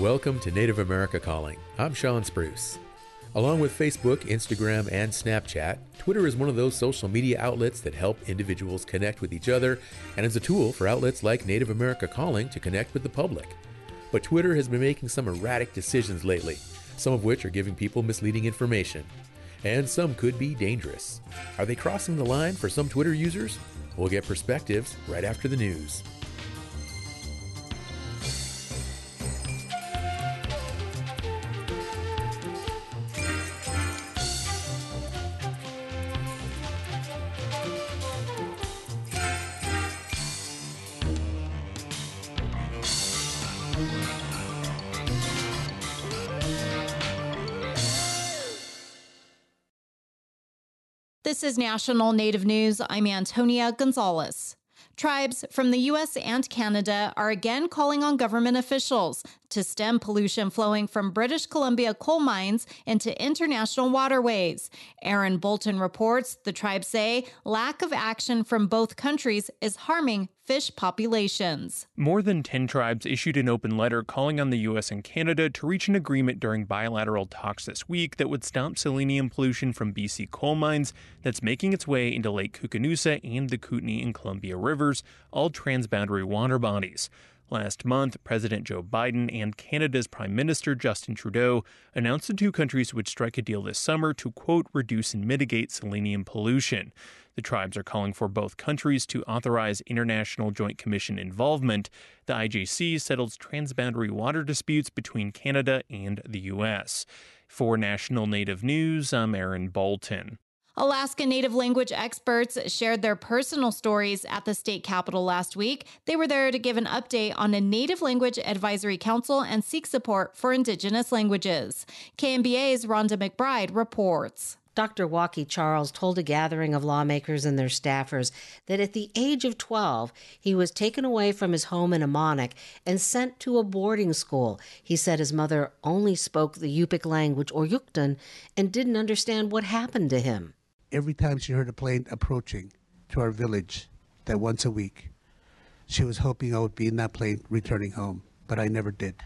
Welcome to Native America Calling. I'm Sean Spruce. Along with Facebook, Instagram, and Snapchat, Twitter is one of those social media outlets that help individuals connect with each other and is a tool for outlets like Native America Calling to connect with the public. But Twitter has been making some erratic decisions lately, some of which are giving people misleading information. And some could be dangerous. Are they crossing the line for some Twitter users? We'll get perspectives right after the news. This is National Native News. I'm Antonia Gonzalez. Tribes from the U.S. and Canada are again calling on government officials to stem pollution flowing from British Columbia coal mines into international waterways. Aaron Bolton reports the tribes say lack of action from both countries is harming fish populations. More than 10 tribes issued an open letter calling on the U.S. and Canada to reach an agreement during bilateral talks this week that would stop selenium pollution from BC coal mines that's making its way into Lake Koocanusa and the Kootenay and Columbia rivers, all transboundary water bodies. Last month, President Joe Biden and Canada's Prime Minister Justin Trudeau announced the two countries would strike a deal this summer to, quote, reduce and mitigate selenium pollution. The tribes are calling for both countries to authorize International Joint Commission involvement. The IJC settles transboundary water disputes between Canada and the U.S. For National Native News, I'm Aaron Bolton. Alaska Native language experts shared their personal stories at the state capitol last week. They were there to give an update on a Native Language Advisory Council and seek support for Indigenous languages. KNBA's Rhonda McBride reports. Dr. Walkie Charles told a gathering of lawmakers and their staffers that at the age of 12, he was taken away from his home in Emmonak and sent to a boarding school. He said his mother only spoke the Yupik language or Yugtun and didn't understand what happened to him every time she heard a plane approaching to our village, that once a week, she was hoping I would be in that plane returning home, but I never did.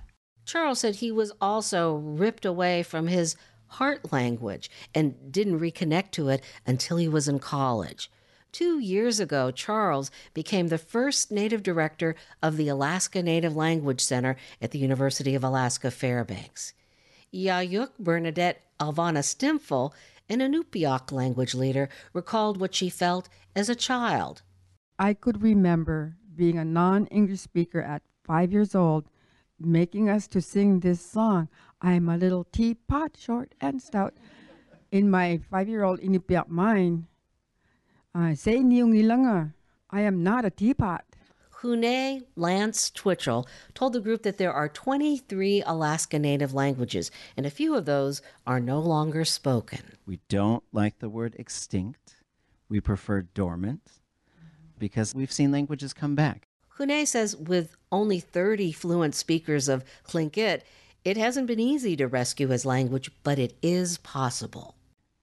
Charles said he was also ripped away from his heart language and didn't reconnect to it until he was in college. Two years ago, Charles became the first Native director of the Alaska Native Language Center at the University of Alaska Fairbanks. Yaayuk Bernadette Alvanna Stimpfle an Inupiaq language leader, recalled what she felt as a child. I could remember being a non English speaker at five years old, making us to sing this song, I'm a little teapot, short and stout. In my five year old Inupiaq mind, I say I am not a teapot. Hune Lance Twitchell told the group that there are 23 Alaska Native languages, and a few of those are no longer spoken. We don't like the word extinct. We prefer dormant because we've seen languages come back. Hune says with only 30 fluent speakers of Tlingit, it hasn't been easy to rescue his language, but it is possible.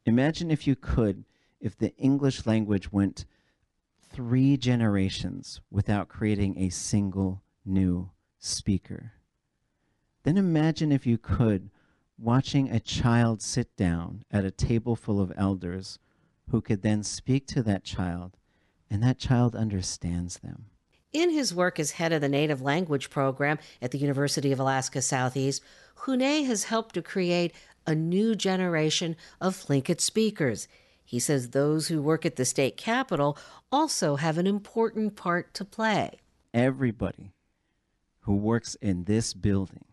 Imagine if you could, if the English language went three generations without creating a single new speaker. Then imagine if you could, watching a child sit down at a table full of elders who could then speak to that child, and that child understands them. In his work as head of the Native Language Program at the University of Alaska Southeast, Hune has helped to create a new generation of Tlingit speakers. He says those who work at the state capitol also have an important part to play. Everybody who works in this building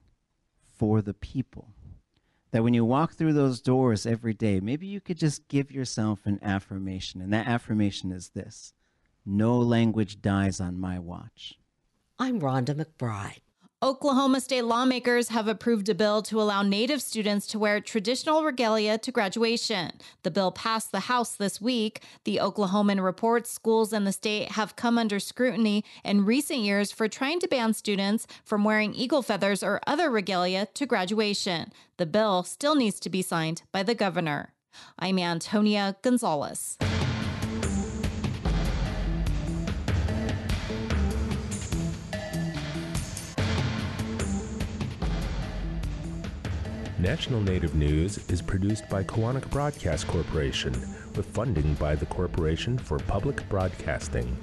for the people. That when you walk through those doors every day, maybe you could just give yourself an affirmation. And that affirmation is this No language dies on my watch. I'm Rhonda McBride. Oklahoma state lawmakers have approved a bill to allow Native students to wear traditional regalia to graduation. The bill passed the House this week. The Oklahoman reports schools in the state have come under scrutiny in recent years for trying to ban students from wearing eagle feathers or other regalia to graduation. The bill still needs to be signed by the governor. I'm Antonia Gonzalez. National Native News is produced by Koahnic Broadcast Corporation with funding by the Corporation for Public Broadcasting.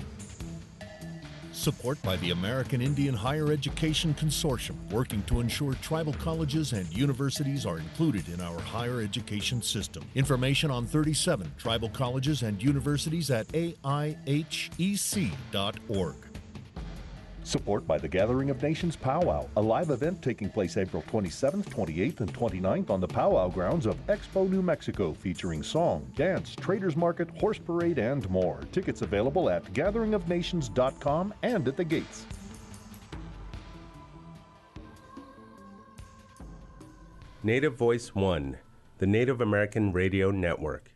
Support by the American Indian Higher Education Consortium, working to ensure tribal colleges and universities are included in our higher education system. Information on 37 tribal colleges and universities at aihec.org. Support by the Gathering of Nations Powwow, a live event taking place April 27th, 28th, and 29th on the powwow grounds of Expo, New Mexico, featuring song, dance, traders market, horse parade, and more. Tickets available at gatheringofnations.com and at the gates. Native Voice One, the Native American Radio Network.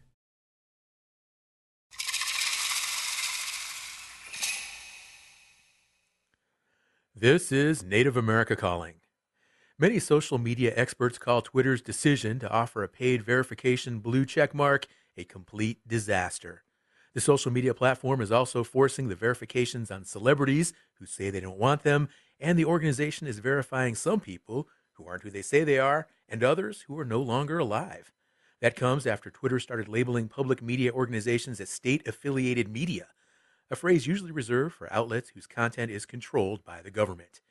This is Native America Calling. Many social media experts call Twitter's decision to offer a paid verification blue check mark a complete disaster. The social media platform is also forcing the verifications on celebrities who say they don't want them, and the organization is verifying some people who aren't who they say they are and others who are no longer alive. That comes after Twitter started labeling public media organizations as state affiliated media a phrase usually reserved for outlets whose content is controlled by the government.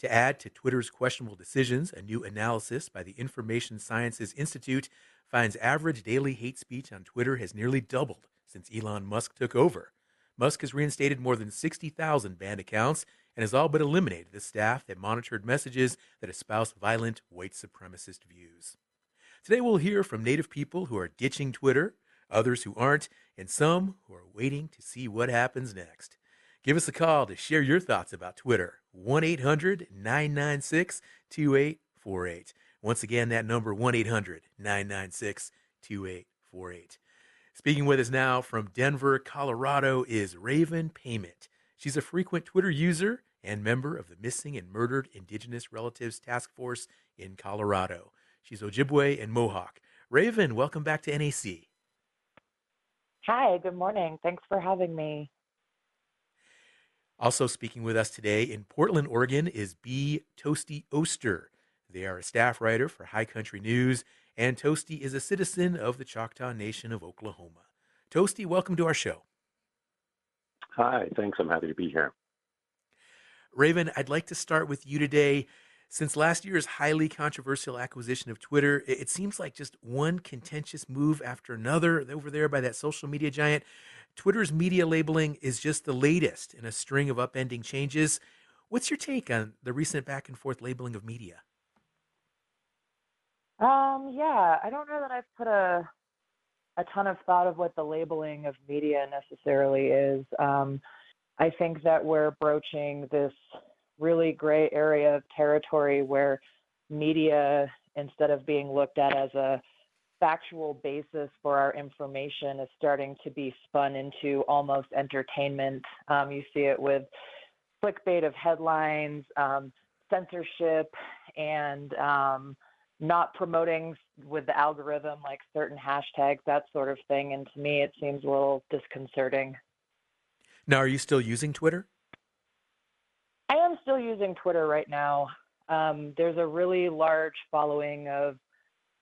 To add to Twitter's questionable decisions, a new analysis by the Information Sciences Institute finds average daily hate speech on Twitter has nearly doubled since Elon Musk took over. Musk has reinstated more than 60,000 banned accounts and has all but eliminated the staff that monitored messages that espouse violent white supremacist views. Today we'll hear from Native people who are ditching Twitter, others who aren't, and some waiting to see what happens next. Give us a call to share your thoughts about Twitter. 1 800 996 2848. Once again, that number 1 800 996 2848. Speaking with us now from Denver, Colorado is Raven Payment. She's a frequent Twitter user and member of the Missing and Murdered Indigenous Relatives Task Force in Colorado. She's Ojibwe and Mohawk. Raven, welcome back to NAC. Hi, good morning. Thanks for having me. Also speaking with us today in Portland, Oregon is B. Toastie Oaster. They are a staff writer for High Country News, and Toastie is a citizen of the Choctaw Nation of Oklahoma. Toastie, welcome to our show. Hi, thanks. I'm happy to be here. Raven, I'd like to start with you today. Since last year's highly controversial acquisition of Twitter, it seems like just one contentious move after another over there by that social media giant. Twitter's media labeling is just the latest in a string of upending changes. What's your take on the recent back and forth labeling of media? Um, yeah, I don't know that I've put a a ton of thought of what the labeling of media necessarily is. Um, I think that we're broaching this really gray area of territory where media, instead of being looked at as a factual basis for our information, is starting to be spun into almost entertainment. Um, you see it with clickbait of headlines, um, censorship, and um, not promoting with the algorithm like certain hashtags, that sort of thing. And to me, it seems a little disconcerting. Now, are you still using Twitter? I am still using Twitter right now. Um, there's a really large following of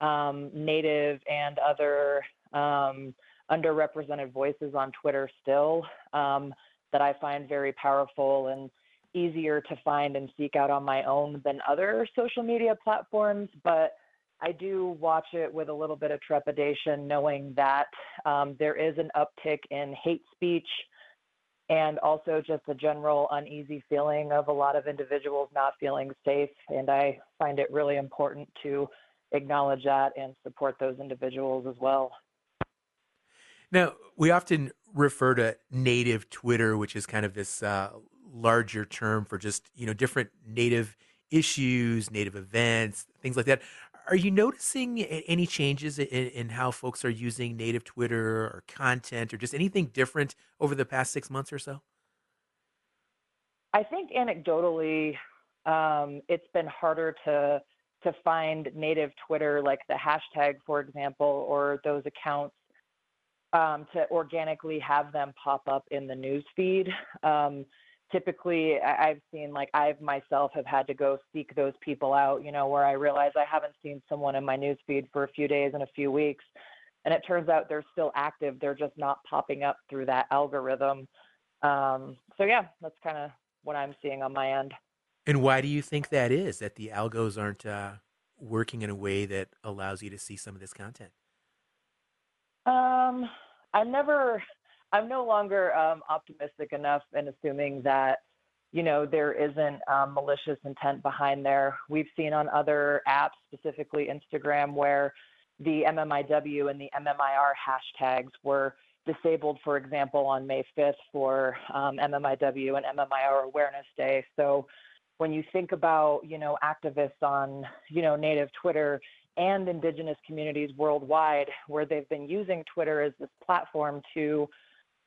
um, Native and other um, underrepresented voices on Twitter still um, that I find very powerful and easier to find and seek out on my own than other social media platforms. But I do watch it with a little bit of trepidation, knowing that um, there is an uptick in hate speech and also just a general uneasy feeling of a lot of individuals not feeling safe. And I find it really important to acknowledge that and support those individuals as well. Now, we often refer to native Twitter, which is kind of this uh, larger term for just, you know, different native issues, native events, things like that. Are you noticing any changes in, in, how folks are using native Twitter or content or just anything different over the past six months or so? I think anecdotally, um, it's been harder to to find native Twitter, like the hashtag, for example, or those accounts, um, to organically have them pop up in the news feed. Um, typically I've seen like I've myself have had to go seek those people out, you know, where I realize I haven't seen someone in my newsfeed for a few days and a few weeks. And it turns out they're still active. They're just not popping up through that algorithm. Um, so yeah, that's kind of what I'm seeing on my end. And why do you think that is? That the algos aren't uh, working in a way that allows you to see some of this content? Um, I'm never, I'm no longer um, optimistic enough in assuming that, you know, there isn't um, malicious intent behind there. We've seen on other apps, specifically Instagram, where the MMIW and the MMIR hashtags were disabled, for example, on May 5th for um, MMIW and MMIR Awareness Day. So when you think about, you know, activists on, you know, native Twitter and indigenous communities worldwide, where they've been using Twitter as this platform to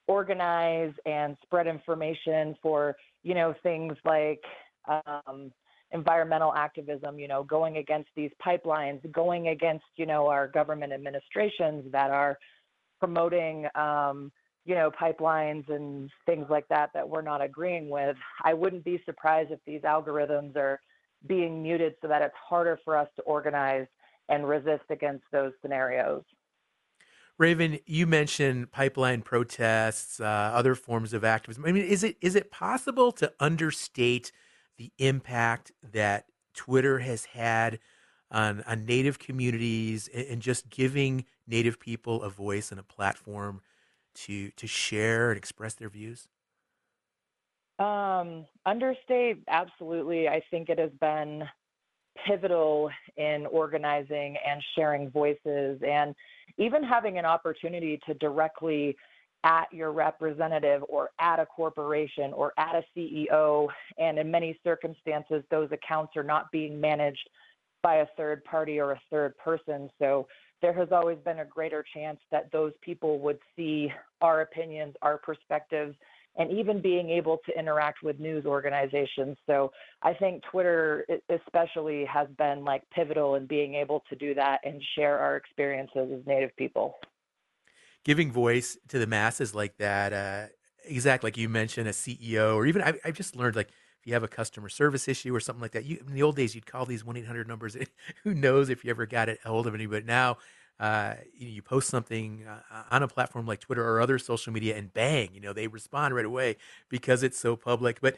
organize and spread information for, you know, things like um, environmental activism, you know, going against these pipelines, going against, you know, our government administrations that are promoting, um, you know, pipelines and things like that that we're not agreeing with. I wouldn't be surprised if these algorithms are being muted so that it's harder for us to organize and resist against those scenarios. Raven, you mentioned pipeline protests, uh, other forms of activism. I mean, is it is it possible to understate the impact that Twitter has had on, on Native communities and, and just giving Native people a voice and a platform to to share and express their views? Um, understate, absolutely. I think it has been pivotal in organizing and sharing voices and even having an opportunity to directly at your representative or at a corporation or at a CEO. And in many circumstances, those accounts are not being managed by a third party or a third person. So there has always been a greater chance that those people would see our opinions, our perspectives, and even being able to interact with news organizations. So I think Twitter especially has been like pivotal in being able to do that and share our experiences as Native people. Giving voice to the masses like that, uh, exactly like you mentioned, a CEO, or even I, I've just learned like if you have a customer service issue or something like that, you in the old days you'd call these one eight hundred numbers. Who knows if you ever got it hold of anybody? Now uh, you, post something uh, on a platform like Twitter or other social media, and bang, you know, they respond right away because it's so public. But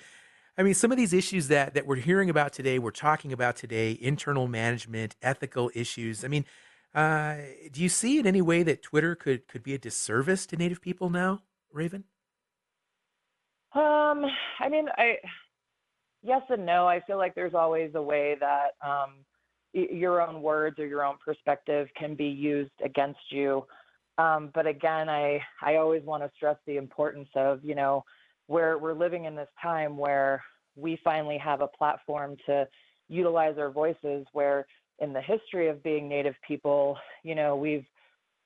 I mean, some of these issues that that we're hearing about today, we're talking about today, internal management, ethical issues. I mean, uh, do you see in any way that Twitter could could be a disservice to Native people now, Raven? Um, I mean, I yes and no. I feel like there's always a way that um, your own words or your own perspective can be used against you. Um, but again, I I always want to stress the importance of you know where we're living in this time where we finally have a platform to utilize our voices. Where in the history of being Native people, you know we've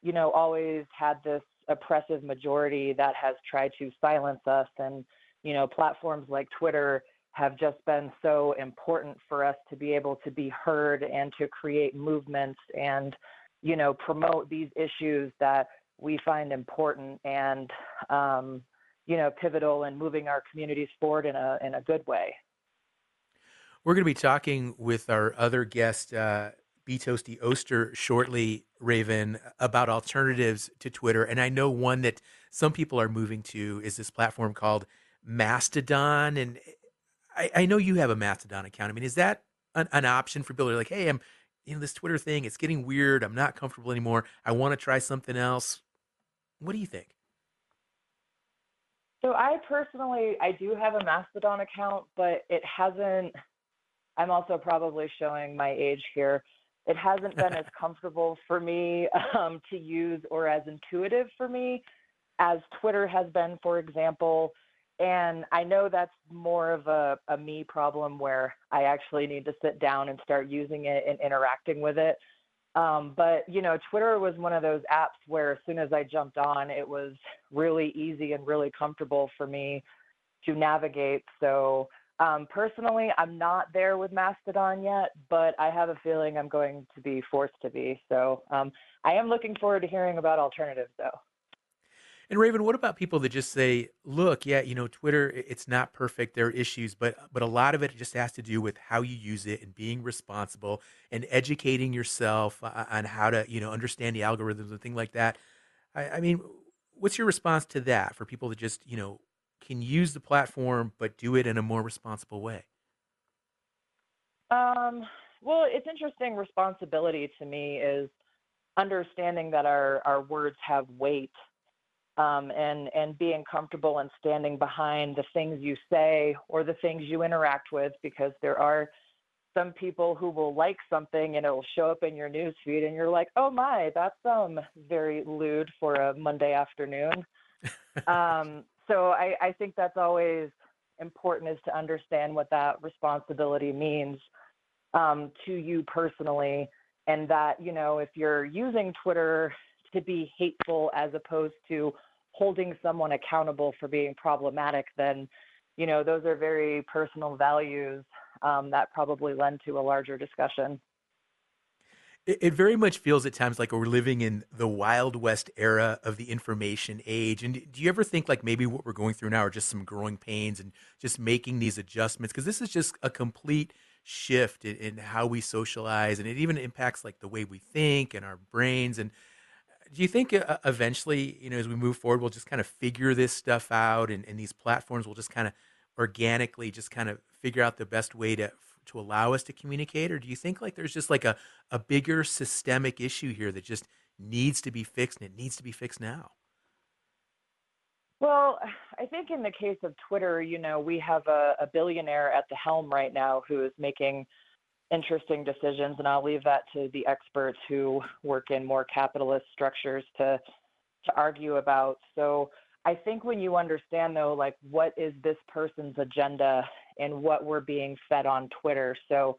you know always had this oppressive majority that has tried to silence us, and you know platforms like Twitter have just been so important for us to be able to be heard and to create movements and you know promote these issues that we find important and um, you know pivotal in moving our communities forward in a in a good way. We're going to be talking with our other guest, uh, B Toastie Oaster, shortly, Raven, about alternatives to Twitter. And I know one that some people are moving to is this platform called Mastodon. And I, I know you have a Mastodon account. I mean, is that an, an option for people? like, hey, I'm, you know, this Twitter thing, it's getting weird. I'm not comfortable anymore. I want to try something else. What do you think? So I personally, I do have a Mastodon account, but it hasn't. I'm also probably showing my age here. It hasn't been as comfortable for me um, to use or as intuitive for me as Twitter has been, for example. And I know that's more of a, a me problem where I actually need to sit down and start using it and interacting with it. Um, but you know, Twitter was one of those apps where as soon as I jumped on, it was really easy and really comfortable for me to navigate. So um, personally, I'm not there with Mastodon yet, but I have a feeling I'm going to be forced to be. So um, I am looking forward to hearing about alternatives, though. And Raven, what about people that just say, "Look, yeah, you know, Twitter, it's not perfect. There are issues, but uh, but a lot of it just has to do with how you use it and being responsible and educating yourself uh, uh, on how to, you know, understand the algorithms and things like that." I, I mean, what's your response to that for people that just, you know, can use the platform but do it in a more responsible way? Um, well, it's interesting. Responsibility to me is understanding that our, our words have weight um, and and being comfortable and standing behind the things you say or the things you interact with because there are some people who will like something and it will show up in your news feed and you're like oh my that's um very lewd for a monday afternoon. Um, so I, I think that's always important is to understand what that responsibility means um, to you personally and that you know if you're using twitter to be hateful as opposed to holding someone accountable for being problematic, then you know those are very personal values um, that probably lend to a larger discussion. It, it very much feels at times like we're living in the wild west era of the information age. And do you ever think like maybe what we're going through now are just some growing pains and just making these adjustments? Because this is just a complete shift in, in, how we socialize, and it even impacts like the way we think and our brains and do you think uh, eventually, you know, as we move forward, we'll just kind of figure this stuff out, and, and these platforms will just kind of organically just kind of figure out the best way to to allow us to communicate, or do you think like there's just like a a bigger systemic issue here that just needs to be fixed, and it needs to be fixed now? Well, I think in the case of Twitter, you know, we have a, a billionaire at the helm right now who is making interesting decisions, and I'll leave that to the experts who work in more capitalist structures to to argue about. So I think when you understand though, like what is this person's agenda and what we're being fed on Twitter. So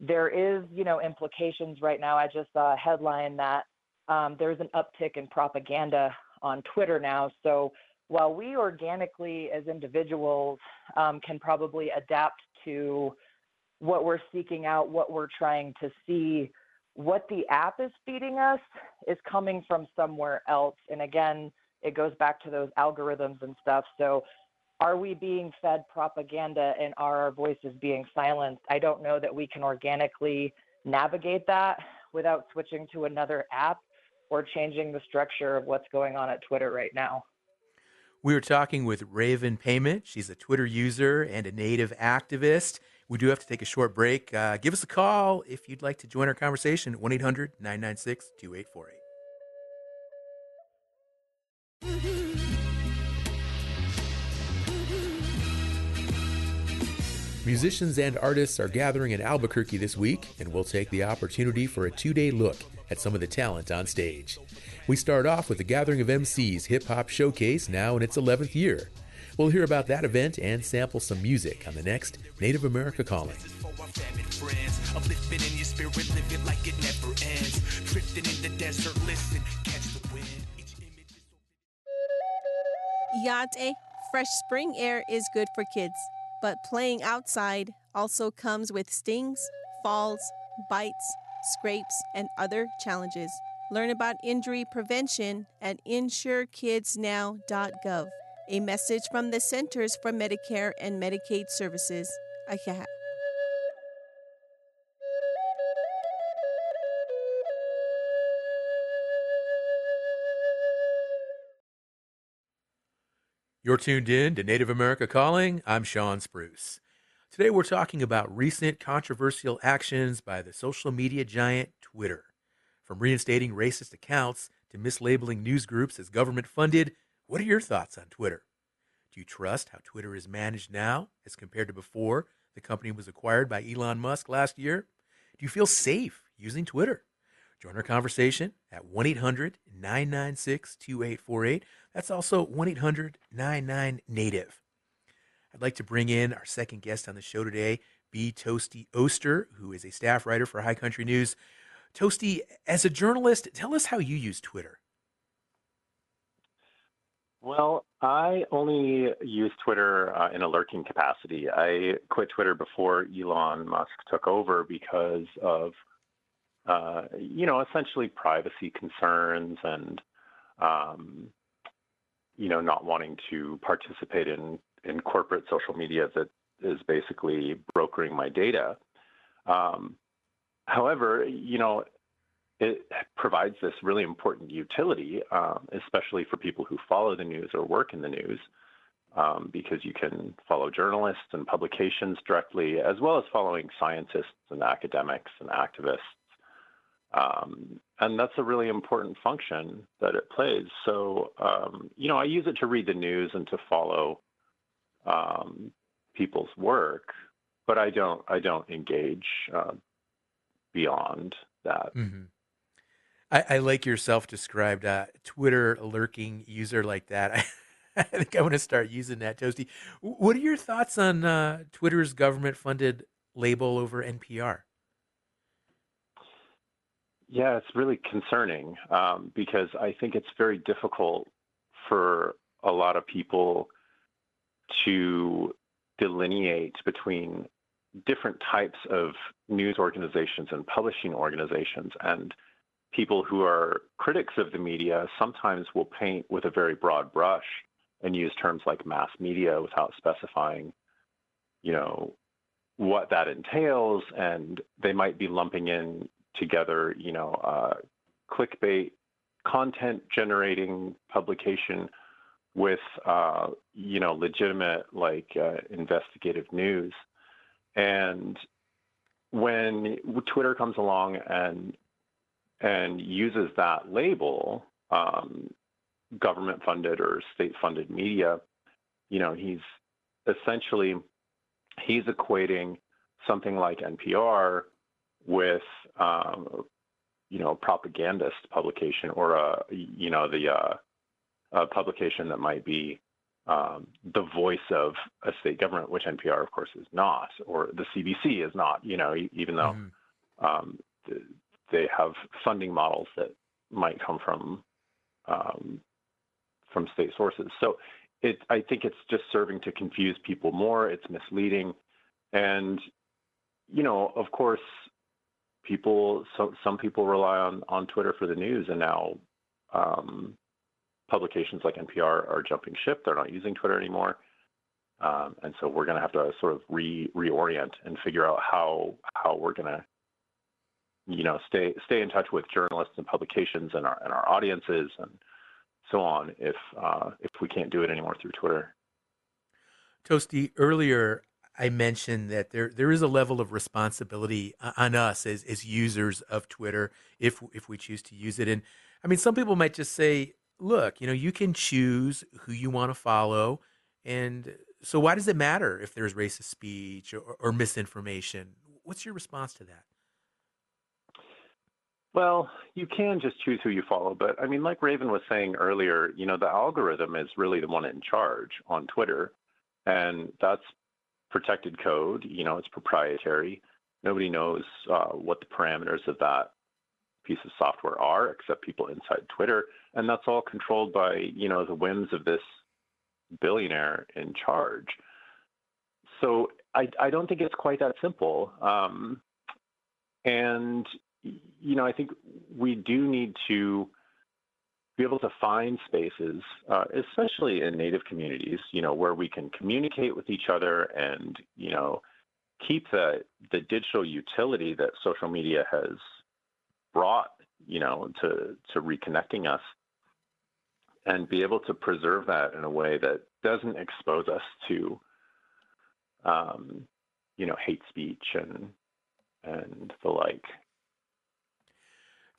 there is, you know, implications right now. I just saw a headline that um, there's an uptick in propaganda on Twitter now. So while we organically as individuals um, can probably adapt to what we're seeking out, what we're trying to see, what the app is feeding us is coming from somewhere else. And again, it goes back to those algorithms and stuff. So, are we being fed propaganda and are our voices being silenced? I don't know that we can organically navigate that without switching to another app or changing the structure of what's going on at Twitter right now. We were talking with Raven Payment. She's a Twitter user and a native activist. We do have to take a short break. Uh, give us a call if you'd like to join our conversation 1 800 996 2848. Musicians and artists are gathering in Albuquerque this week, and we'll take the opportunity for a two day look at some of the talent on stage. We start off with the Gathering of MCs Hip Hop Showcase, now in its 11th year. We'll hear about that event and sample some music on the next Native America Calling. Yate, fresh spring air is good for kids, but playing outside also comes with stings, falls, bites, scrapes, and other challenges. Learn about injury prevention at insurekidsnow.gov. A message from the Centers for Medicare and Medicaid Services. You're tuned in to Native America Calling. I'm Sean Spruce. Today we're talking about recent controversial actions by the social media giant Twitter. From reinstating racist accounts to mislabeling news groups as government funded what are your thoughts on Twitter? Do you trust how Twitter is managed now as compared to before the company was acquired by Elon Musk last year? Do you feel safe using Twitter? Join our conversation at 1 800 996 2848. That's also 1 800 99 Native. I'd like to bring in our second guest on the show today, B. Toastie Oaster, who is a staff writer for High Country News. Toastie, as a journalist, tell us how you use Twitter. Well, I only use Twitter uh, in a lurking capacity. I quit Twitter before Elon Musk took over because of, uh, you know, essentially privacy concerns and, um, you know, not wanting to participate in in corporate social media that is basically brokering my data. Um, however, you know, it provides this really important utility, um, especially for people who follow the news or work in the news, um, because you can follow journalists and publications directly, as well as following scientists and academics and activists. Um, and that's a really important function that it plays. So, um, you know, I use it to read the news and to follow um, people's work, but I don't I don't engage uh, beyond that. Mm-hmm. I, I, like your self-described uh, Twitter lurking user like that. I, I think I want to start using that, Toastie. What are your thoughts on uh, Twitter's government-funded label over NPR? Yeah, it's really concerning um, because I think it's very difficult for a lot of people to delineate between different types of news organizations and publishing organizations. And people who are critics of the media sometimes will paint with a very broad brush and use terms like mass media without specifying, you know, what that entails. And they might be lumping in together, you know, uh, clickbait content generating publication with uh, you know legitimate like uh, investigative news and when twitter comes along and and uses that label um, government funded or state funded media you know he's essentially he's equating something like npr with um, you know a propagandist publication or a you know the uh, a publication that might be um, the voice of a state government, which NPR, of course, is not, or the CBC is not. You know, even though mm-hmm. um, they have funding models that might come from um, from state sources. So, it I think it's just serving to confuse people more. It's misleading, and you know, of course, people. So, some people rely on on Twitter for the news, and now um, publications like NPR are jumping ship. They're not using Twitter anymore. Um, and so we're going to have to sort of re reorient and figure out how how we're going to you know stay stay in touch with journalists and publications and our and our audiences and so on if uh, if we can't do it anymore through Twitter. Toastie, earlier I mentioned that there there is a level of responsibility on us as as users of Twitter if if we choose to use it. And I mean, some people might just say, look, you know, you can choose who you want to follow. And so why does it matter if there's racist speech or, or misinformation? What's your response to that? Well, you can just choose who you follow, but I mean, like Raven was saying earlier, you know, the algorithm is really the one in charge on Twitter, and that's protected code. You know, it's proprietary. Nobody knows uh, what the parameters of that piece of software are, except people inside Twitter, and that's all controlled by you know the whims of this billionaire in charge. So I, I don't think it's quite that simple. Um, and you know, I think we do need to be able to find spaces, uh, especially in Native communities, you know, where we can communicate with each other and you know keep the the digital utility that social media has brought, you know, to to reconnecting us, and be able to preserve that in a way that doesn't expose us to, um, you know, hate speech and and the like.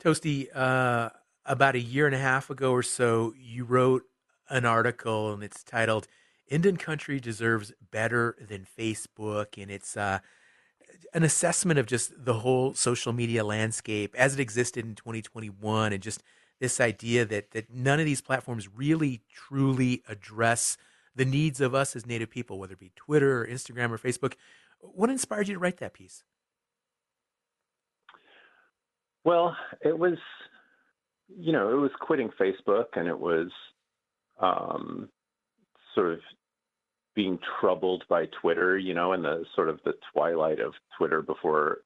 Toastie, uh, about a year and a half ago or so, you wrote an article, and it's titled "Indian Country Deserves Better Than Facebook," and it's uh, an assessment of just the whole social media landscape as it existed in 2021 and just this idea that that none of these platforms really truly address the needs of us as native people whether it be Twitter or Instagram or Facebook. What inspired you to write that piece well it was you know it was quitting Facebook and it was um, sort of being troubled by Twitter, you know, in the sort of the twilight of Twitter before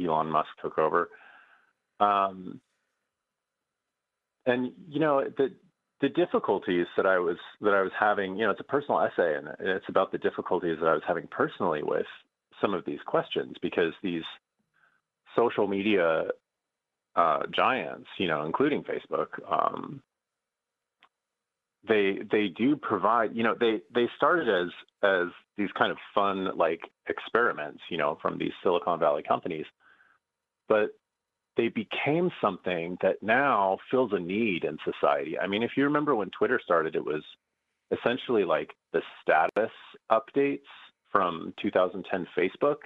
Elon Musk took over. Um, and you know, the the difficulties that I was that I was having, you know, it's a personal essay, and it's about the difficulties that I was having personally with some of these questions because these social media uh, giants, you know, including Facebook, um, they they do provide, you know, they they started as as these kind of fun like experiments, you know, from these Silicon Valley companies, but they became something that now fills a need in society. I mean, if you remember when Twitter started, it was essentially like the status updates from 2010 Facebook,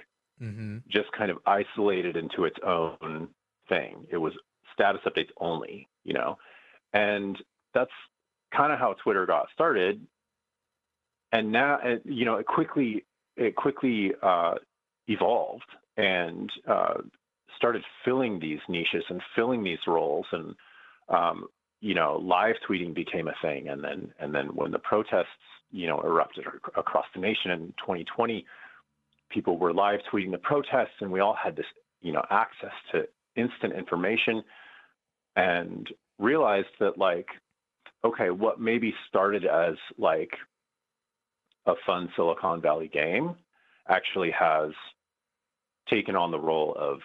mm-hmm. just kind of isolated into its own thing. It was status updates only, you know, and that's kind of how Twitter got started. And now, you know, it quickly it quickly uh, evolved and uh, started filling these niches and filling these roles and um, you know live tweeting became a thing and then and then when the protests you know erupted across the nation in 2020 people were live tweeting the protests and we all had this you know access to instant information and realized that like okay what maybe started as like a fun silicon valley game actually has taken on the role of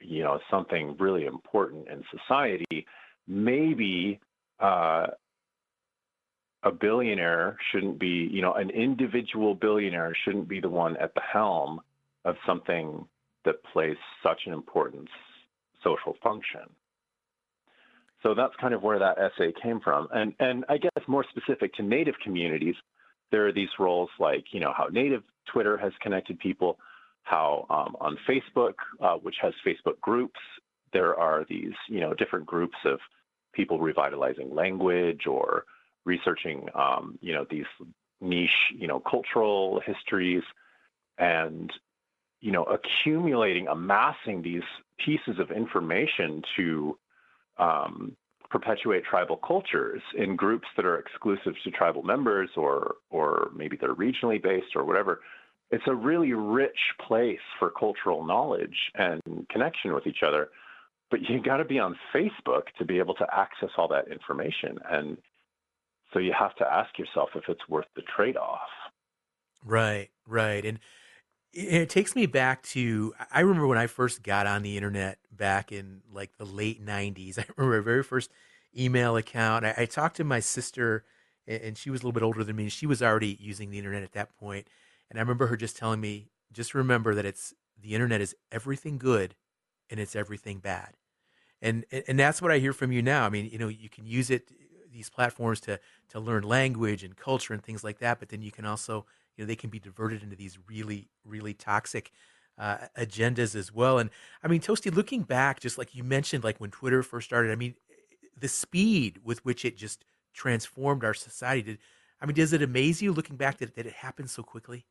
you know something really important in society, maybe uh, a billionaire shouldn't be, you know, an individual billionaire shouldn't be the one at the helm of something that plays such an important social function. So that's kind of where that essay came from. And and I guess more specific to native communities, there are these roles like, you know, how native Twitter has connected people, how um, on Facebook, uh, which has Facebook groups, there are these you know different groups of people revitalizing language or researching um, you know these niche you know cultural histories and you know accumulating amassing these pieces of information to um, perpetuate tribal cultures in groups that are exclusive to tribal members or or maybe they're regionally based or whatever it's a really rich place for cultural knowledge and connection with each other. But you got to be on Facebook to be able to access all that information. And so you have to ask yourself if it's worth the trade off. Right, right. And it takes me back to I remember when I first got on the internet back in like the late 90s. I remember my very first email account. I, I talked to my sister, and she was a little bit older than me. And She was already using the internet at that point and I remember her just telling me, just remember that it's the internet is everything good and it's everything bad. And and that's what I hear from you now. I mean, you know, you can use it these platforms to to learn language and culture and things like that, but then you can also, you know, they can be diverted into these really really toxic uh, agendas as well. And I mean, Toastie, looking back, just like you mentioned, like when Twitter first started, I mean, the speed with which it just transformed our society. Did I mean, does it amaze you looking back that, that it happened so quickly?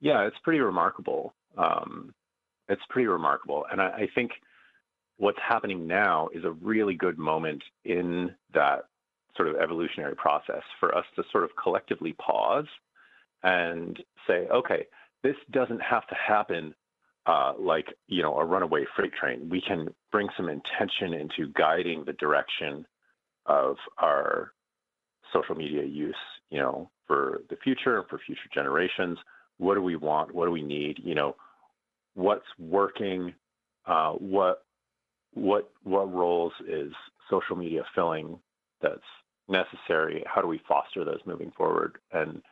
Yeah, it's pretty remarkable. Um, it's pretty remarkable. And I, I think what's happening now is a really good moment in that sort of evolutionary process for us to sort of collectively pause and say, okay, this doesn't have to happen uh, like you know a runaway freight train. We can bring some intention into guiding the direction of our social media use, you know, for the future and for future generations what do we want? What do we need? You know, what's working? Uh, what what what roles is social media filling that's necessary? How do we foster those moving forward? And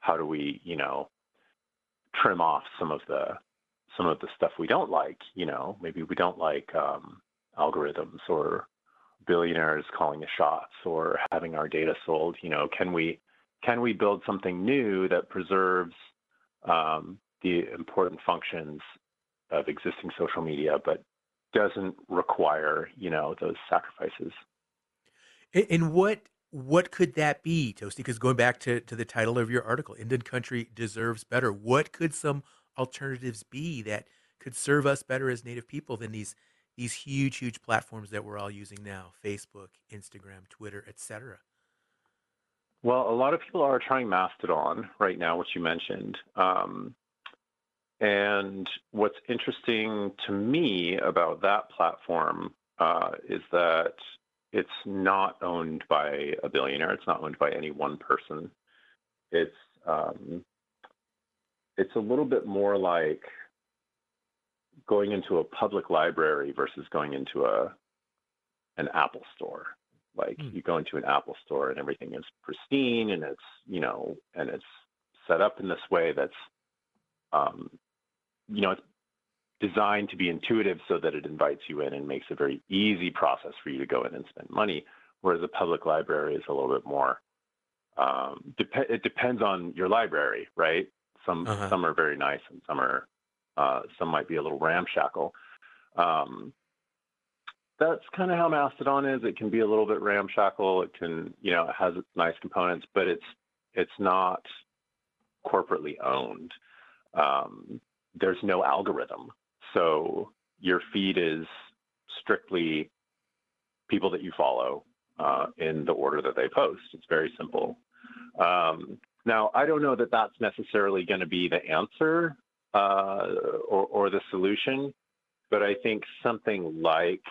how do we, you know, trim off some of the some of the stuff we don't like? You know, maybe we don't like um, algorithms or billionaires calling the shots or having our data sold. You know, can we can we build something new that preserves um, the important functions of existing social media, but doesn't require you know those sacrifices. And what what could that be, Toastie? Because going back to, to the title of your article, Indian Country deserves better. What could some alternatives be that could serve us better as Native people than these these huge, huge platforms that we're all using now: Facebook, Instagram, Twitter, etc. Well, a lot of people are trying Mastodon right now, which you mentioned. Um, and what's interesting to me about that platform uh, is that it's not owned by a billionaire. It's not owned by any one person. It's um, it's a little bit more like going into a public library versus going into a an Apple store. Like mm. you go into an Apple store and everything is pristine and it's you know and it's set up in this way that's um, you know it's designed to be intuitive so that it invites you in and makes a very easy process for you to go in and spend money. Whereas a public library is a little bit more. Um, dep- it depends on your library, right? Some uh-huh. some are very nice and some are uh, some might be a little ramshackle. Um, that's kind of how Mastodon is. It can be a little bit ramshackle. It can, you know, it has nice components, but it's it's not corporately owned. Um, there's no algorithm, so your feed is strictly people that you follow uh, in the order that they post. It's very simple. Um, now, I don't know that that's necessarily going to be the answer uh, or, or the solution, but I think something like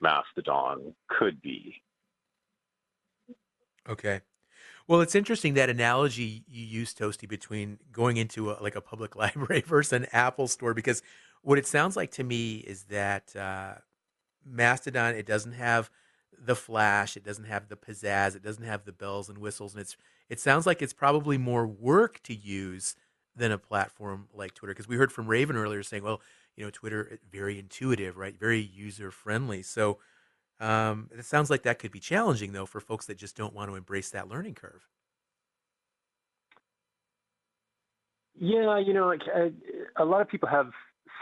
Mastodon could be. Okay. Well, it's interesting that analogy you use, Toastie, between going into a, like a public library versus an Apple store, because what it sounds like to me is that uh, Mastodon it doesn't have the flash, it doesn't have the pizzazz, it doesn't have the bells and whistles, and it's it sounds like it's probably more work to use than a platform like Twitter. Because we heard from Raven earlier saying, well, you know, Twitter very intuitive, right? Very user friendly. So um, it sounds like that could be challenging though for folks that just don't want to embrace that learning curve. Yeah, you know, a lot of people have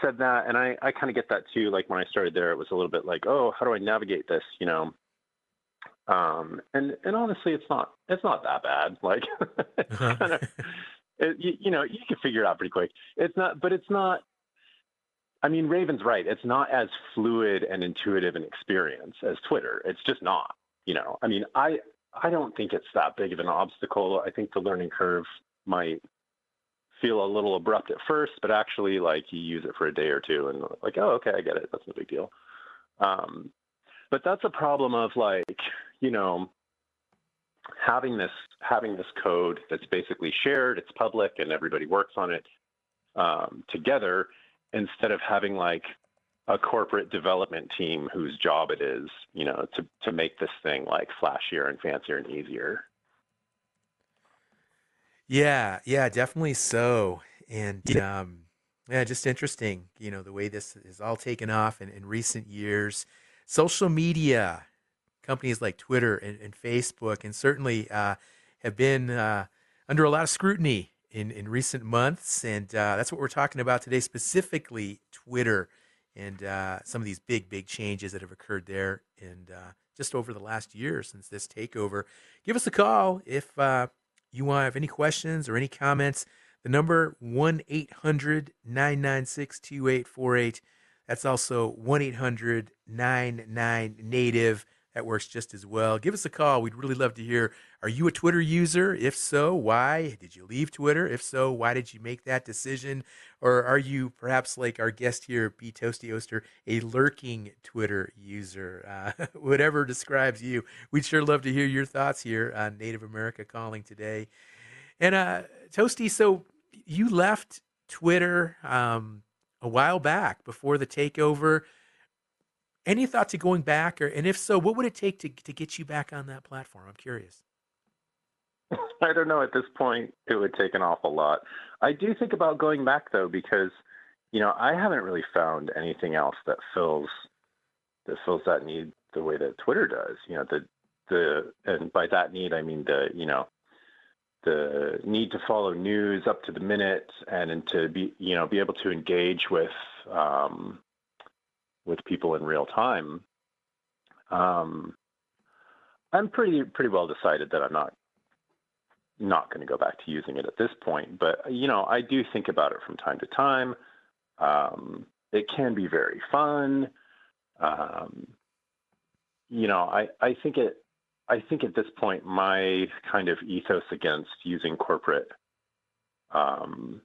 said that, and I, I kind of get that too. Like when I started there, it was a little bit like, oh, how do I navigate this? You know, um, and and honestly, it's not it's not that bad. Like, uh-huh. kind of, it, you, you know, you can figure it out pretty quick. It's not, but it's not. I mean, Raven's right. It's not as fluid and intuitive an experience as Twitter. It's just not. You know, I mean, I I don't think it's that big of an obstacle. I think the learning curve might feel a little abrupt at first, but actually, like you use it for a day or two, and like, oh, okay, I get it. That's no big deal. Um, but that's a problem of like, you know, having this having this code that's basically shared, it's public, and everybody works on it um, together, instead of having like a corporate development team whose job it is, you know, to to make this thing like flashier and fancier and easier. Yeah, yeah, definitely so. And um, yeah, just interesting, you know, the way this is all taken off in, in recent years. Social media companies like Twitter and, and Facebook, and certainly uh, have been uh, under a lot of scrutiny in, in recent months. And uh, that's what we're talking about today, specifically Twitter and uh, some of these big, big changes that have occurred there. And uh, just over the last year since this takeover, give us a call if uh, you want to have any questions or any comments, the number 1-800-996-2848. That's also 1-800-99-NATIVE. That works just as well. Give us a call. We'd really love to hear. Are you a Twitter user? If so, why? Did you leave Twitter? If so, why did you make that decision? Or are you perhaps like our guest here, B Toastie Oaster, a lurking Twitter user? Uh, whatever describes you. We'd sure love to hear your thoughts here on Native America Calling today. And uh, Toastie, so you left Twitter um, a while back before the takeover. Any thought to going back, or and if so, what would it take to to get you back on that platform? I'm curious. I don't know. At this point, it would take an awful lot. I do think about going back though, because you know I haven't really found anything else that fills that fills that need the way that Twitter does. You know, the the and by that need I mean the you know the need to follow news up to the minute and, and to be you know be able to engage with um, with people in real time, um, I'm pretty pretty well decided that I'm not not going to go back to using it at this point. But you know, I do think about it from time to time. Um, it can be very fun. Um, you know, I, I think it. I think at this point, my kind of ethos against using corporate um,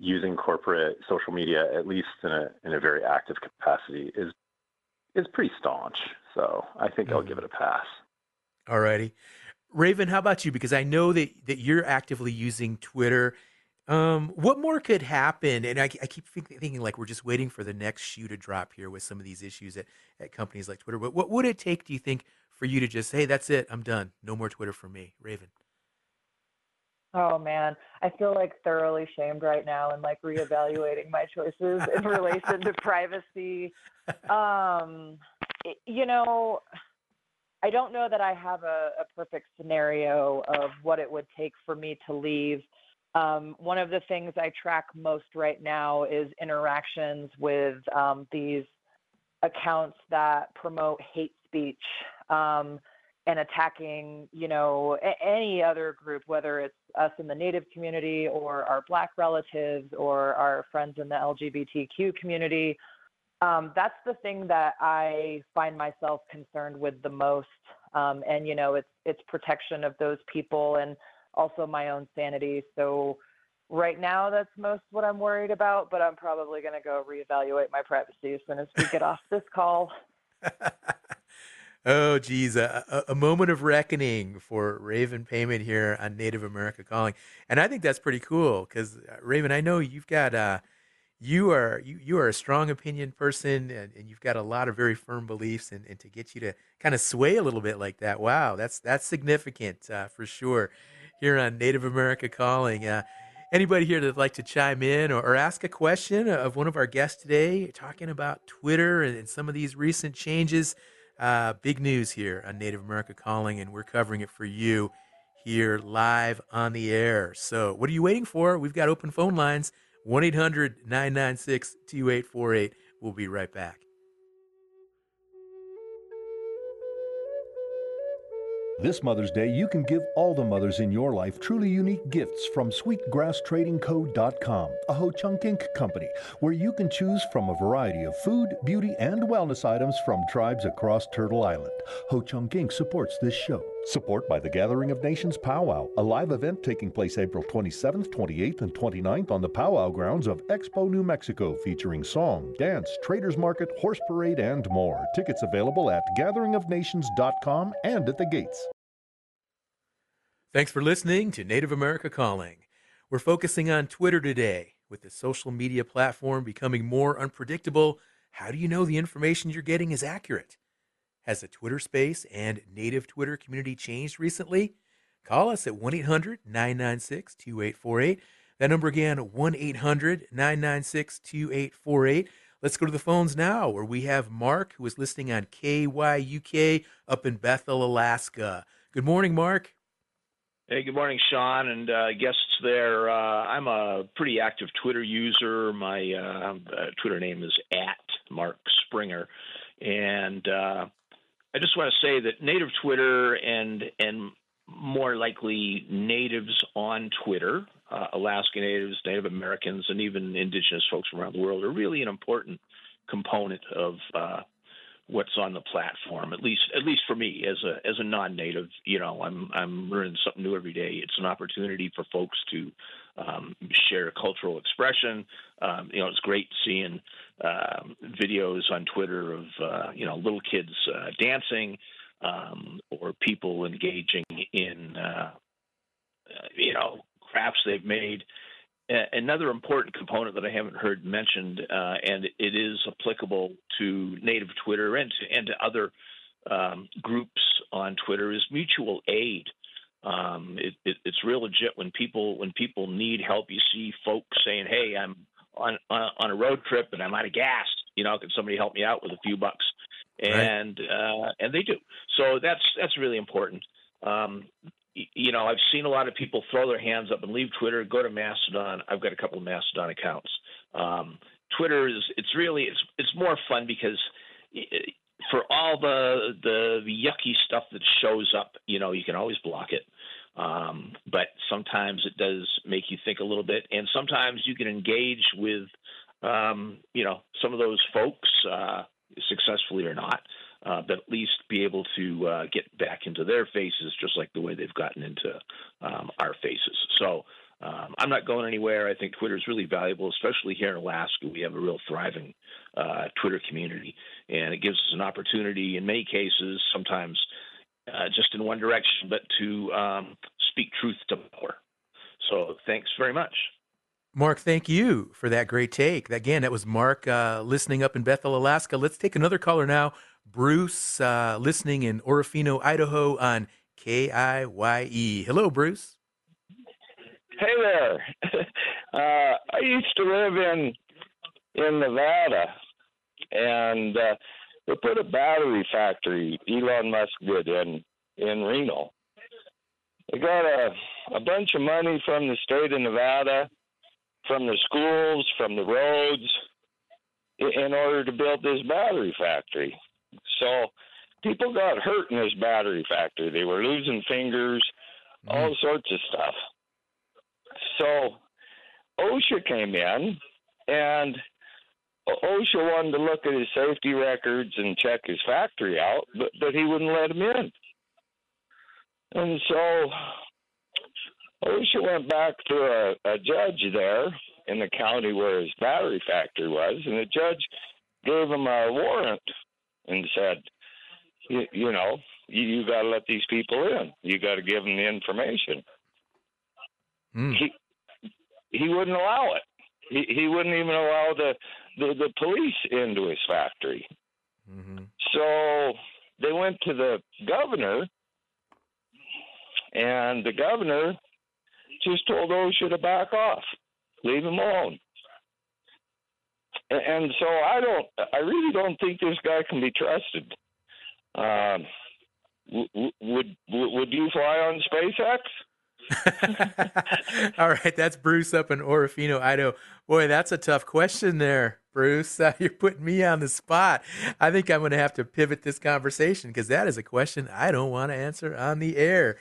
using corporate social media, at least in a in a very active capacity, is is pretty staunch. So I think mm-hmm. I'll give it a pass. All righty. Raven, how about you? Because I know that, that you're actively using Twitter. Um, what more could happen? And I, I keep thinking like we're just waiting for the next shoe to drop here with some of these issues at, at companies like Twitter. But what would it take, do you think, for you to just, hey, that's it, I'm done. No more Twitter for me, Raven? Oh man, I feel like thoroughly shamed right now and like reevaluating my choices in relation to privacy. Um, you know, I don't know that I have a, a, perfect scenario of what it would take for me to leave. Um, one of the things I track most right now is interactions with um, these accounts that promote hate speech. Um, and attacking, you know, a- any other group, whether it's us in the Native community or our Black relatives or our friends in the LGBTQ community. Um, that's the thing that I find myself concerned with the most. Um, and you know, it's it's protection of those people and also my own sanity. So right now, that's most what I'm worried about. But I'm probably going to go reevaluate my privacy as soon as we get off this call. Oh, geez, a, a, moment of reckoning for Raven Payment here on Native America Calling, and I think that's pretty cool because uh, Raven, I know you've got uh, you are you, you are a strong opinion person, and, and you've got a lot of very firm beliefs, and, and to get you to kind of sway a little bit like that, wow, that's that's significant uh, for sure. Here on Native America Calling, uh, anybody here that'd like to chime in or, or, ask a question of one of our guests today, talking about Twitter and, and some of these recent changes. Uh, big news here on Native America Calling, and we're covering it for you here live on the air. So, what are you waiting for? We've got open phone lines 1 800 996 2848. We'll be right back. This Mother's Day, you can give all the mothers in your life truly unique gifts from SweetGrassTradingCo.com, a Ho Chunk Inc. company, where you can choose from a variety of food, beauty, and wellness items from tribes across Turtle Island. Ho Chunk Inc. supports this show. Support by the Gathering of Nations Powwow, a live event taking place April 27th, 28th, and 29th on the powwow grounds of Expo, New Mexico, featuring song, dance, traders market, horse parade, and more. Tickets available at gatheringofnations.com and at the gates. Thanks for listening to Native America Calling. We're focusing on Twitter today. With the social media platform becoming more unpredictable, how do you know the information you're getting is accurate? Has the Twitter space and native Twitter community changed recently? Call us at 1 800 996 2848. That number again, 1 800 996 2848. Let's go to the phones now where we have Mark, who is listening on KYUK up in Bethel, Alaska. Good morning, Mark. Hey, good morning, Shawn, and uh, guests there. Uh, I'm a pretty active Twitter user. My uh, uh Twitter name is at Mark Springer, and uh, I just want to say that native Twitter and and more likely natives on Twitter, uh, Alaska Natives, Native Americans, and even Indigenous folks from around the world are really an important component of what's on the platform. At least, at least for me as a as a non-native, you know, I'm I'm learning something new every day. It's an opportunity for folks to um, share cultural expression. Um, you know, it's great seeing uh, videos on Twitter of uh, you know little kids uh, dancing um, or people engaging in uh, you know crafts they've made another important component that I haven't heard mentioned, uh, and it is applicable to native Twitter and to, and to other um, groups on Twitter, is mutual aid. Um, it, it, it's real legit when people when people need help. You see folks saying, "Hey, I'm on on a, on a road trip and I'm out of gas. You know, can somebody help me out with a few bucks?" And right. uh, and they do. So that's that's really important. Um, you know, I've seen a lot of people throw their hands up and leave Twitter, go to Mastodon. I've got a couple of Mastodon accounts. Um, Twitter is it's really it's it's more fun because for all the the yucky stuff that shows up, you know, you can always block it. Um, but sometimes it does make you think a little bit, and sometimes you can engage with, um, you know, some of those folks uh, successfully or not uh, but at least be able to uh, get back into their faces just like the way they've gotten into um, our faces. So um, I'm not going anywhere. I think Twitter is really valuable, especially here in Alaska. We have a real thriving uh, Twitter community, and it gives us an opportunity in many cases, sometimes uh, just in one direction, but to um, speak truth to power. So thanks very much. Mark, thank you for that great take. Again, that was Mark uh, listening up in Bethel, Alaska. Let's take another caller now. Bruce, uh, listening in Orofino, Idaho on KIYE. Hello, Bruce. Hey there. Uh, I used to live in in Nevada, and uh, they put a battery factory. Elon Musk did in in Reno. They got a a bunch of money from the state of Nevada, from the schools, from the roads, in order to build this battery factory. So people got hurt in this battery factory. They were losing fingers, mm-hmm. all sorts of stuff. So OSHA came in and OSHA wanted to look at his safety records and check his factory out, but, but he wouldn't let him in. And so OSHA went back to a, a judge there in the county where his battery factory was, and the judge gave him a warrant and said, you, you know, you, you got to let these people in. You got to give them the information. Mm. He he wouldn't allow it. He he wouldn't even allow the the, the police into his factory. Mm-hmm. So they went to the governor, and the governor just told OSHA to back off, leave him alone. And, so I don't, I really don't think this guy can be trusted. Um, w- would would you fly on SpaceX? All right, that's Bruce up in Orofino, Idaho. Boy, that's a tough question there, Bruce. Uh, you're putting me on the spot. I think I'm going to have to pivot this conversation because that is a question I don't want to answer on the air.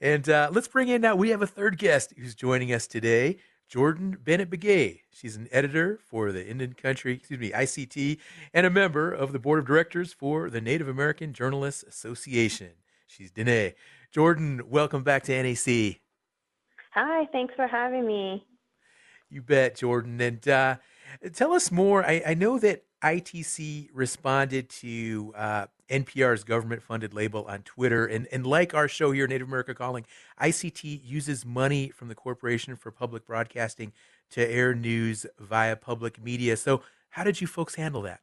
And uh, let's bring in now, we have a third guest who's joining us today. Jourdan Bennett Begaye. She's an editor for the Indian Country, excuse me, ICT, and a member of the board of directors for the Native American Journalists Association. She's Diné. Jourdan, welcome back to NAC. Hi, thanks for having me. You bet, Jourdan. And uh, tell us more. I, I, know that ITC responded to uh, NPR's government funded label on Twitter. And, and like our show here, Native America Calling, ICT uses money from the Corporation for Public Broadcasting to air news via public media. So, how did you folks handle that?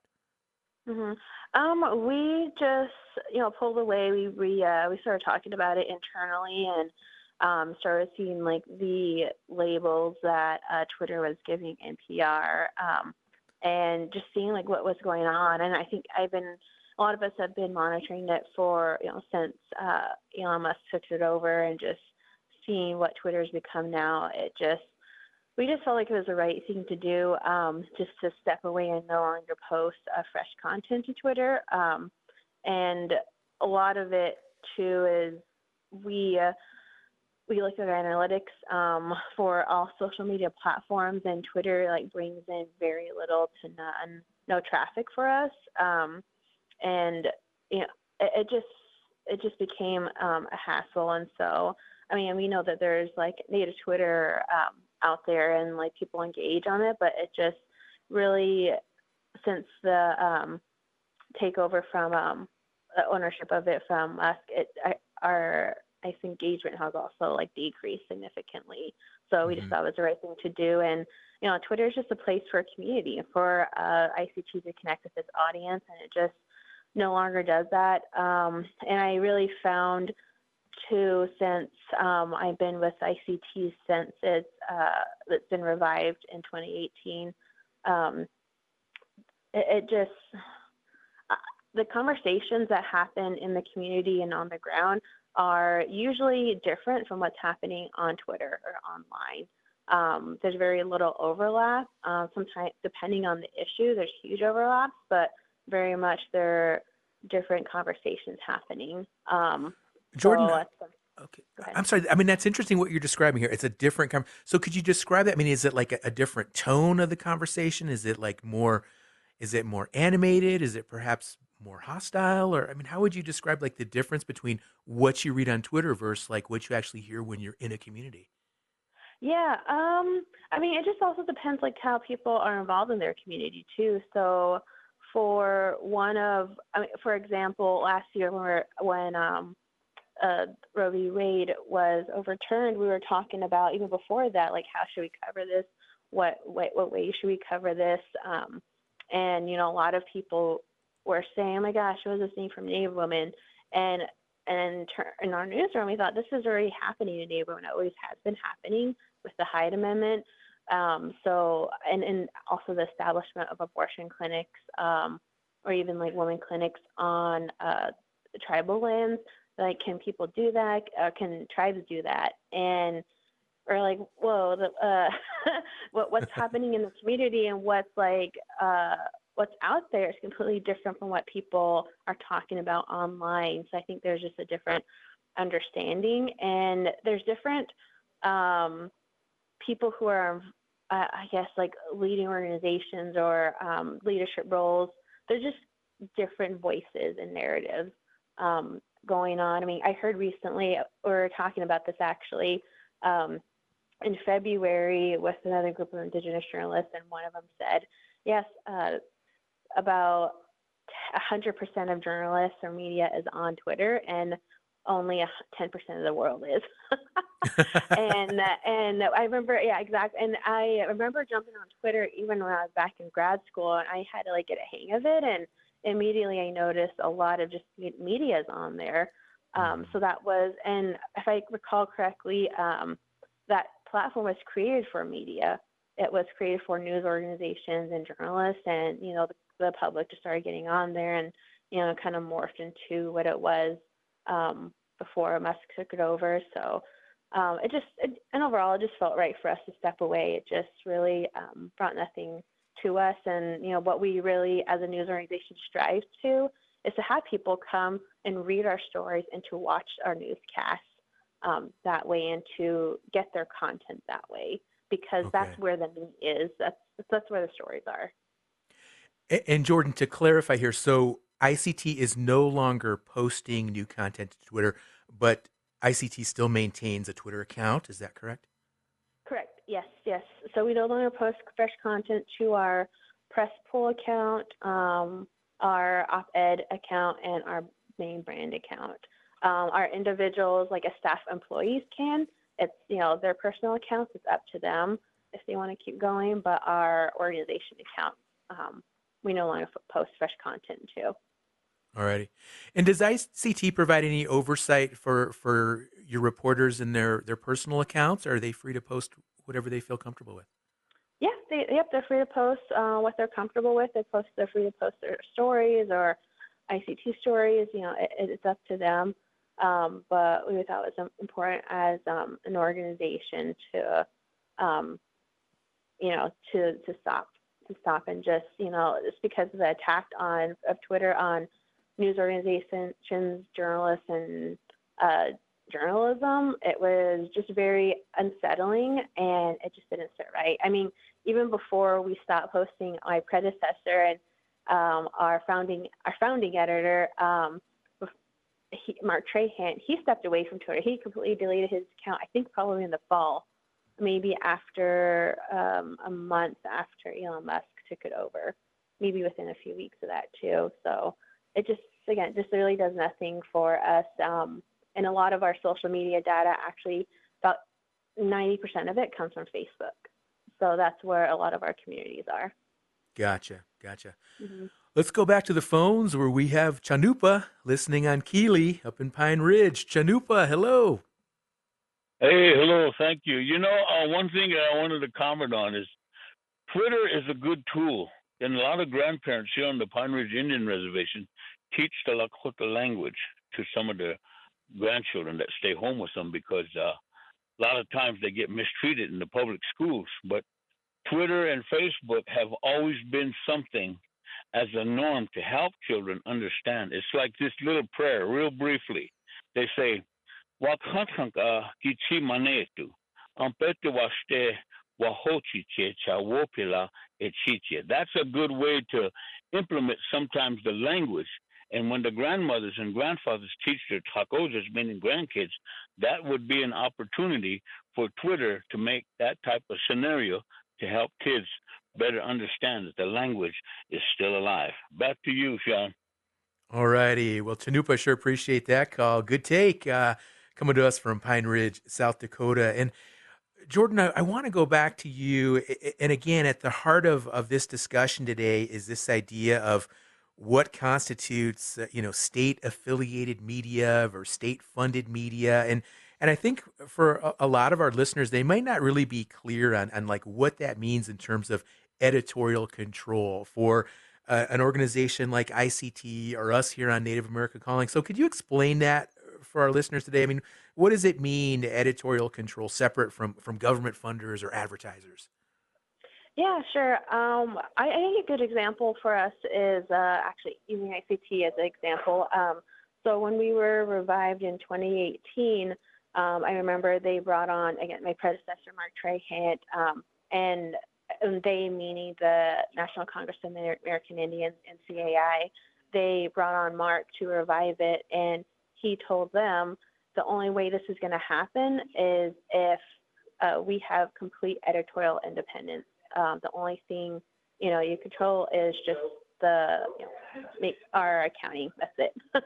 Mm-hmm. Um, we just, you know, pulled away. We we uh, we started talking about it internally and um, started seeing like the labels that uh, Twitter was giving NPR, um, and just seeing like what was going on. And I think I've been a lot of us have been monitoring it for you know since uh, Elon Musk took it over, and just seeing what Twitter's become now. It just we just felt like it was the right thing to do, um, just to step away and no longer post uh, fresh content to Twitter. Um, and a lot of it too is we. Uh, we look at analytics um, for all social media platforms, and Twitter like brings in very little to none, no traffic for us. Um, and you know, it, it just it just became um, a hassle. And so, I mean, we know that there's like native Twitter um, out there, and like people engage on it, but it just really since the um, takeover from um, ownership of it from Musk, it I, our I think engagement has also like decreased significantly. So we just Mm-hmm. thought it was the right thing to do. And you know, Twitter is just a place for a community for uh, ICT to connect with its audience, and it just no longer does that. Um, and I really found too since um, I've been with ICT since it's uh, it's been revived in 2018. Um, it, it just uh, the conversations that happen in the community and on the ground are usually different from what's happening on Twitter or online. Um, there's very little overlap. Uh, sometimes, depending on the issue, there's huge overlaps, but very much there are different conversations happening. Um, Jourdan, so okay. I'm sorry. I mean, that's interesting what you're describing here. It's a different. Com- so, could you describe that? I mean, is it like a, a different tone of the conversation? Is it like more? Is it more animated? Is it perhaps more hostile? Or I mean, how would you describe like the difference between what you read on Twitter versus like what you actually hear when you're in a community? Yeah, um, I mean, it just also depends like how people are involved in their community too. So, for one of, I mean, for example, last year when we're, when um, uh, Roe v. Wade was overturned, we were talking about even before that, like how should we cover this? What what, what way should we cover this? Um, and you know, a lot of people were saying, "Oh my gosh, what is this thing from Native women?" And and in our newsroom, we thought this is already happening in Native women. It always has been happening with the Hyde Amendment. Um, so, and, and also the establishment of abortion clinics um, or even like women clinics on uh, tribal lands. Like, can people do that? Uh, can tribes do that? And or like, whoa, the, uh, what, what's happening in the community and what's like uh, what's out there is completely different from what people are talking about online. So I think there's just a different understanding, and there's different um, people who are uh, I guess like leading organizations or um, leadership roles. They're just different voices and narratives um, going on. I mean, I heard recently we were talking about this actually um, in February with another group of Indigenous journalists, and one of them said, "Yes, uh, about 100% of journalists or media is on Twitter, and only 10% of the world is. and and I remember, yeah, exactly. And I remember jumping on Twitter even when I was back in grad school, and I had to like get a hang of it. And immediately I noticed a lot of just media's on there. Um, mm-hmm. so that was, and if I recall correctly, um, that platform was created for media. It was created for news organizations and journalists, and you know the, the public just started getting on there, and you know kind of morphed into what it was um, before Musk took it over. So um, it just, it, and overall, it just felt right for us to step away. It just really um, brought nothing to us. And, you know, what we really, as a news organization, strive to is to have people come and read our stories and to watch our newscasts um, that way and to get their content that way because okay. that's where the meat is. That's, that's where the stories are. And Jourdan, to clarify here, so ICT is no longer posting new content to Twitter, but ICT still maintains a Twitter account. Is that correct? Correct. Yes, yes. So we no longer post fresh content to our press pool account, um, our op-ed account, and our main brand account. Um, our individuals, like a staff employees, can. It's you know their personal accounts. It's up to them if they want to keep going. But our organization account, um, we no longer post fresh content to. Alrighty. And does ICT provide any oversight for for your reporters and their their personal accounts? Or are they free to post whatever they feel comfortable with? Yeah, they, yep, they're free to post uh, what they're comfortable with. They post, they're free to post their stories or ICT stories. You know, it, it's up to them. Um, but we thought it was important as um, an organization to, um, you know, to to stop to stop and just you know just because of the attack on of Twitter on news organizations, journalists, and uh, journalism, it was just very unsettling and it just didn't sit right. I mean, even before we stopped posting, my predecessor and um, our founding our founding editor, um, he, Mark Trahant, he stepped away from Twitter. He completely deleted his account. I think probably in the fall, maybe after um, a month after Elon Musk took it over, maybe within a few weeks of that too. So it just again just really does nothing for us. Um, and a lot of our social media data actually about 90% of it comes from Facebook. So that's where a lot of our communities are. Gotcha, gotcha. Mm-hmm. Let's go back to the phones where we have Chanupa listening on KILI up in Pine Ridge. Chanupa, hello. Hey, hello, thank you. You know, uh, one thing I wanted to comment on is Twitter is a good tool. And a lot of grandparents here on the Pine Ridge Indian Reservation teach the Lakota language to some of the grandchildren that stay home with them because uh, a lot of times they get mistreated in the public schools. But Twitter and Facebook have always been something as a norm to help children understand. It's like this little prayer, real briefly. They say, Manetu. That's a good way to implement sometimes the language And when the grandmothers and grandfathers teach their takojas, meaning grandkids, that would be an opportunity for Twitter to make that type of scenario to help kids better understand that the language is still alive. Back to you, Shawn. All righty. Well, Chanupa, sure appreciate that call. Good take uh, coming to us from Pine Ridge, South Dakota. And Jourdan, I, I want to go back to you. And again, at the heart of, of this discussion today is this idea of what constitutes, uh, you know, state affiliated media or state funded media. And and I think for a, a, lot of our listeners, they might not really be clear on, on like what that means in terms of editorial control for uh, an organization like ICT or us here on Native America Calling. So could you explain that for our listeners today? I mean, what does it mean editorial control separate from from government funders or advertisers? Yeah, sure. Um, I, I, think a good example for us is uh, actually using ICT as an example. Um, so when we were revived in 2018, um, I remember they brought on again my predecessor Mark Trahant, um, and, they meaning the National Congress of American Indians NCAI. They brought on Mark to revive it, and he told them the only way this is going to happen is if uh, we have complete editorial independence. Um, the only thing you know you control is just the you know, make our accounting. That's it.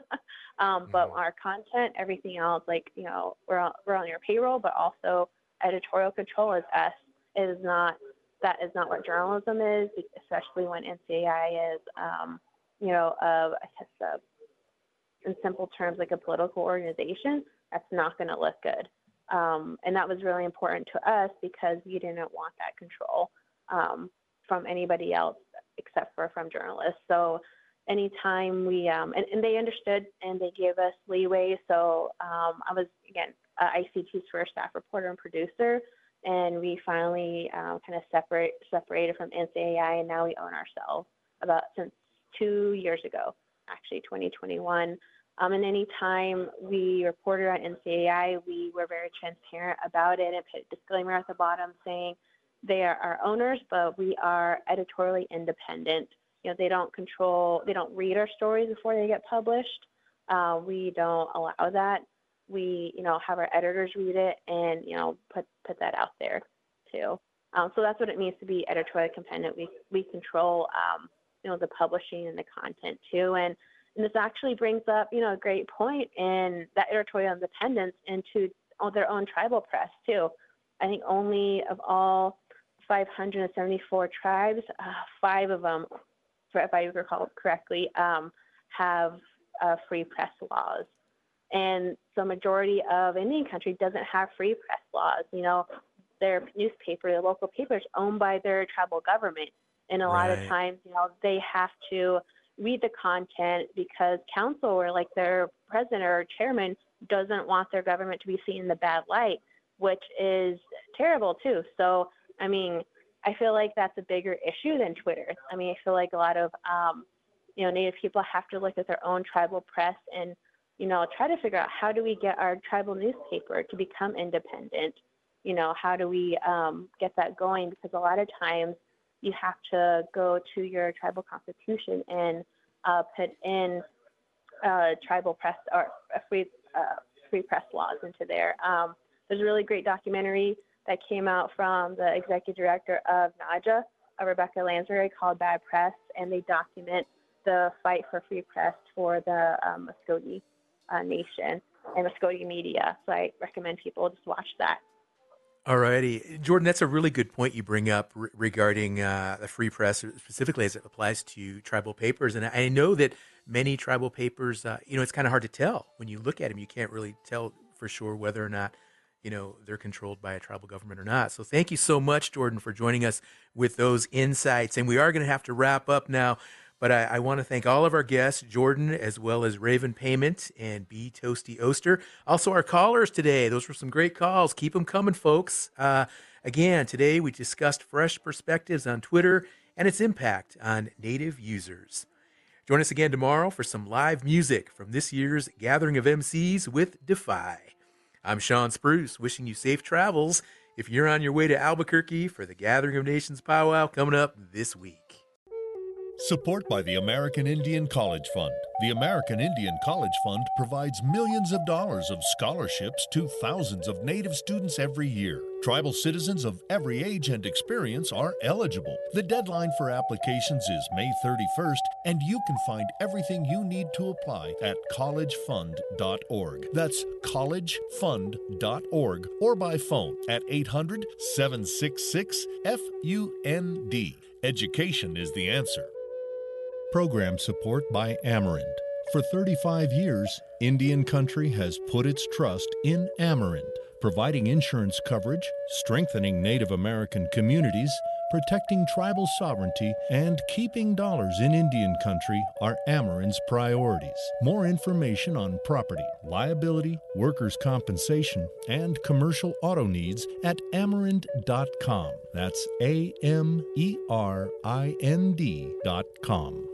um, but mm-hmm. our content, everything else, like you know, we're on, we're on your payroll, but also editorial control is us. It is not that is not what journalism is, especially when NCAI is, um, you know, uh, I guess in simple terms, like a political organization that's not going to look good. Um, and that was really important to us because we didn't want that control um, from anybody else except for from journalists. So anytime we, um, and, and, they understood and they gave us leeway. So um, I was, again, uh, ICT's first staff reporter and producer. And we finally um, kind of separate separated from NCAI, and now we own ourselves about since two years ago, actually 2021. Um, and anytime we reported on NCAI, we were very transparent about it and put a disclaimer at the bottom saying they are our owners, but we are editorially independent. You know, they don't control, they don't read our stories before they get published. Uh, we don't allow that. We, you know, have our editors read it and you know put put that out there too. Um, so that's what it means to be editorially independent. We we control, um, you know, the publishing and the content too, and and this actually brings up, you know, a great point in that editorial independence into their own tribal press too. I think only of all 574 tribes, uh, five of them, if I recall correctly, um, have uh, free press laws. And the majority of Indian country doesn't have free press laws. You know, their newspaper, the local paper, is owned by their tribal government. And a right. lot of times, you know, they have to read the content because council or like their president or chairman doesn't want their government to be seen in the bad light, which is terrible too. So, I mean, I feel like that's a bigger issue than Twitter. I mean, I feel like a lot of, um, you know, Native people have to look at their own tribal press and, you know, try to figure out how do we get our tribal newspaper to become independent? You know, how do we um, get that going? Because a lot of times you have to go to your tribal constitution and uh, put in uh, tribal press or uh, free uh, free press laws into there. Um, there's a really great documentary that came out from the executive director of NAJA, Rebecca Landsberry, called Bad Press, and they document the fight for free press for the um, Muscogee uh, Nation and Mvskoke media. So I recommend people just watch that. All righty. Jourdan, that's a really good point you bring up re- regarding uh, the free press, specifically as it applies to tribal papers. And I know that many tribal papers, uh, you know, it's kind of hard to tell when you look at them. You can't really tell for sure whether or not, you know, they're controlled by a tribal government or not. So thank you so much, Jourdan, for joining us with those insights. And we are going to have to wrap up now. But I, I want to thank all of our guests, Jourdan, as well as Raven Payment and B Toastie Oaster. Also, our callers today. Those were some great calls. Keep them coming, folks. Uh, again, today we discussed fresh perspectives on Twitter and its impact on native users. Join us again tomorrow for some live music from this year's Gathering of MCs with Defy. I'm Shawn Spruce, wishing you safe travels if you're on your way to Albuquerque for the Gathering of Nations powwow coming up this week. Support by the American Indian College Fund. The American Indian College Fund provides millions of dollars of scholarships to thousands of Native students every year. Tribal citizens of every age and experience are eligible. The deadline for applications is May 31st, and you can find everything you need to apply at collegefund.org. That's collegefund.org or by phone at 800 766 FUND. Education is the answer. Program support by Amerind. For 35 years, Indian Country has put its trust in Amerind, providing insurance coverage, strengthening Native American communities, protecting tribal sovereignty, and keeping dollars in Indian Country are Amerind's priorities. More information on property, liability, workers' compensation, and commercial auto needs at amerind.com. That's A M E R I N D.com.